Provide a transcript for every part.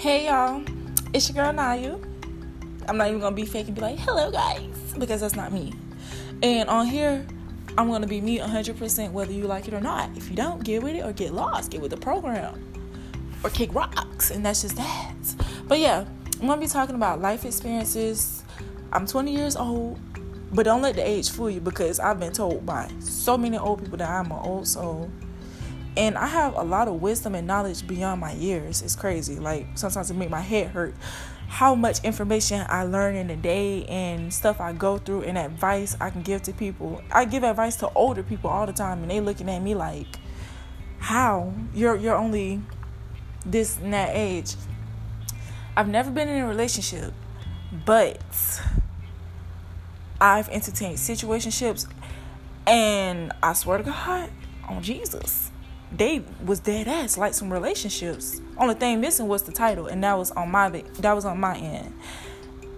Hey y'all, it's your girl Nayu. I'm not even gonna be fake and be like, hello guys, because that's not me. And on here, I'm gonna be me 100% whether you like it or not. If you don't, get with it or get lost, get with the program or kick rocks, and that's just that. But yeah, I'm gonna be talking about life experiences. I'm 20 years old, but don't let the age fool you because I've been told by so many old people that I'm an old soul. And I have a lot of wisdom and knowledge beyond my years. It's crazy. Like sometimes it make my head hurt how much information I learn in a day and stuff I go through and advice I can give to people. I give advice to older people all the time and they looking at me like, How? You're you're only this and that age. I've never been in a relationship, but I've entertained situationships and I swear to God on Jesus they was dead ass like some relationships. Only thing missing was the title, and that was on my that was on my end.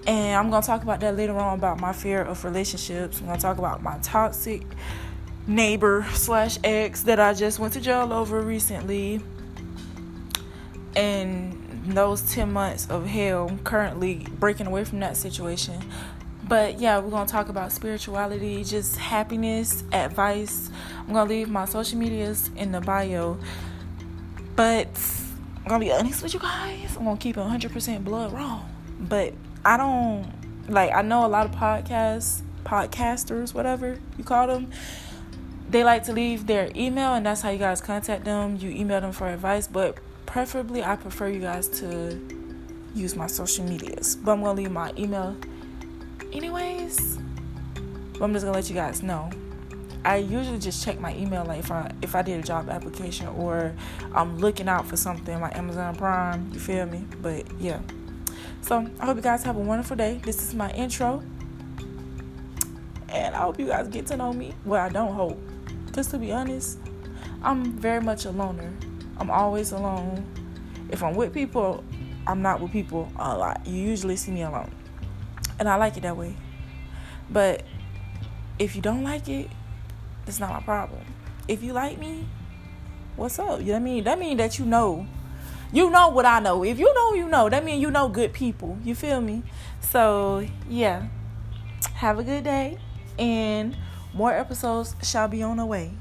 And I'm gonna talk about that later on about my fear of relationships. I'm gonna talk about my toxic neighbor slash ex that I just went to jail over recently, and those 10 months of hell currently breaking away from that situation. But yeah, we're gonna talk about spirituality, just happiness, advice. I'm gonna leave my social medias in the bio. But I'm gonna be honest with you guys. I'm gonna keep it 100% blood raw. But I don't like. I know a lot of podcasts, podcasters, whatever you call them. They like to leave their email, and that's how you guys contact them. You email them for advice, but preferably, I prefer you guys to use my social medias. But I'm gonna leave my email anyways. I'm just gonna let you guys know. I usually just check my email like if I if I did a job application or I'm looking out for something like Amazon Prime, you feel me? But yeah. So I hope you guys have a wonderful day. This is my intro. And I hope you guys get to know me. Well, I don't hope. Just to be honest, I'm very much a loner. I'm always alone. If I'm with people, I'm not with people a lot. You usually see me alone. And I like it that way. But if you don't like it, it's not my problem. If you like me, what's up? You know what I mean? That mean that you know. You know what I know. If you know, you know. That mean you know good people. You feel me? So, yeah. Have a good day and more episodes shall be on the way.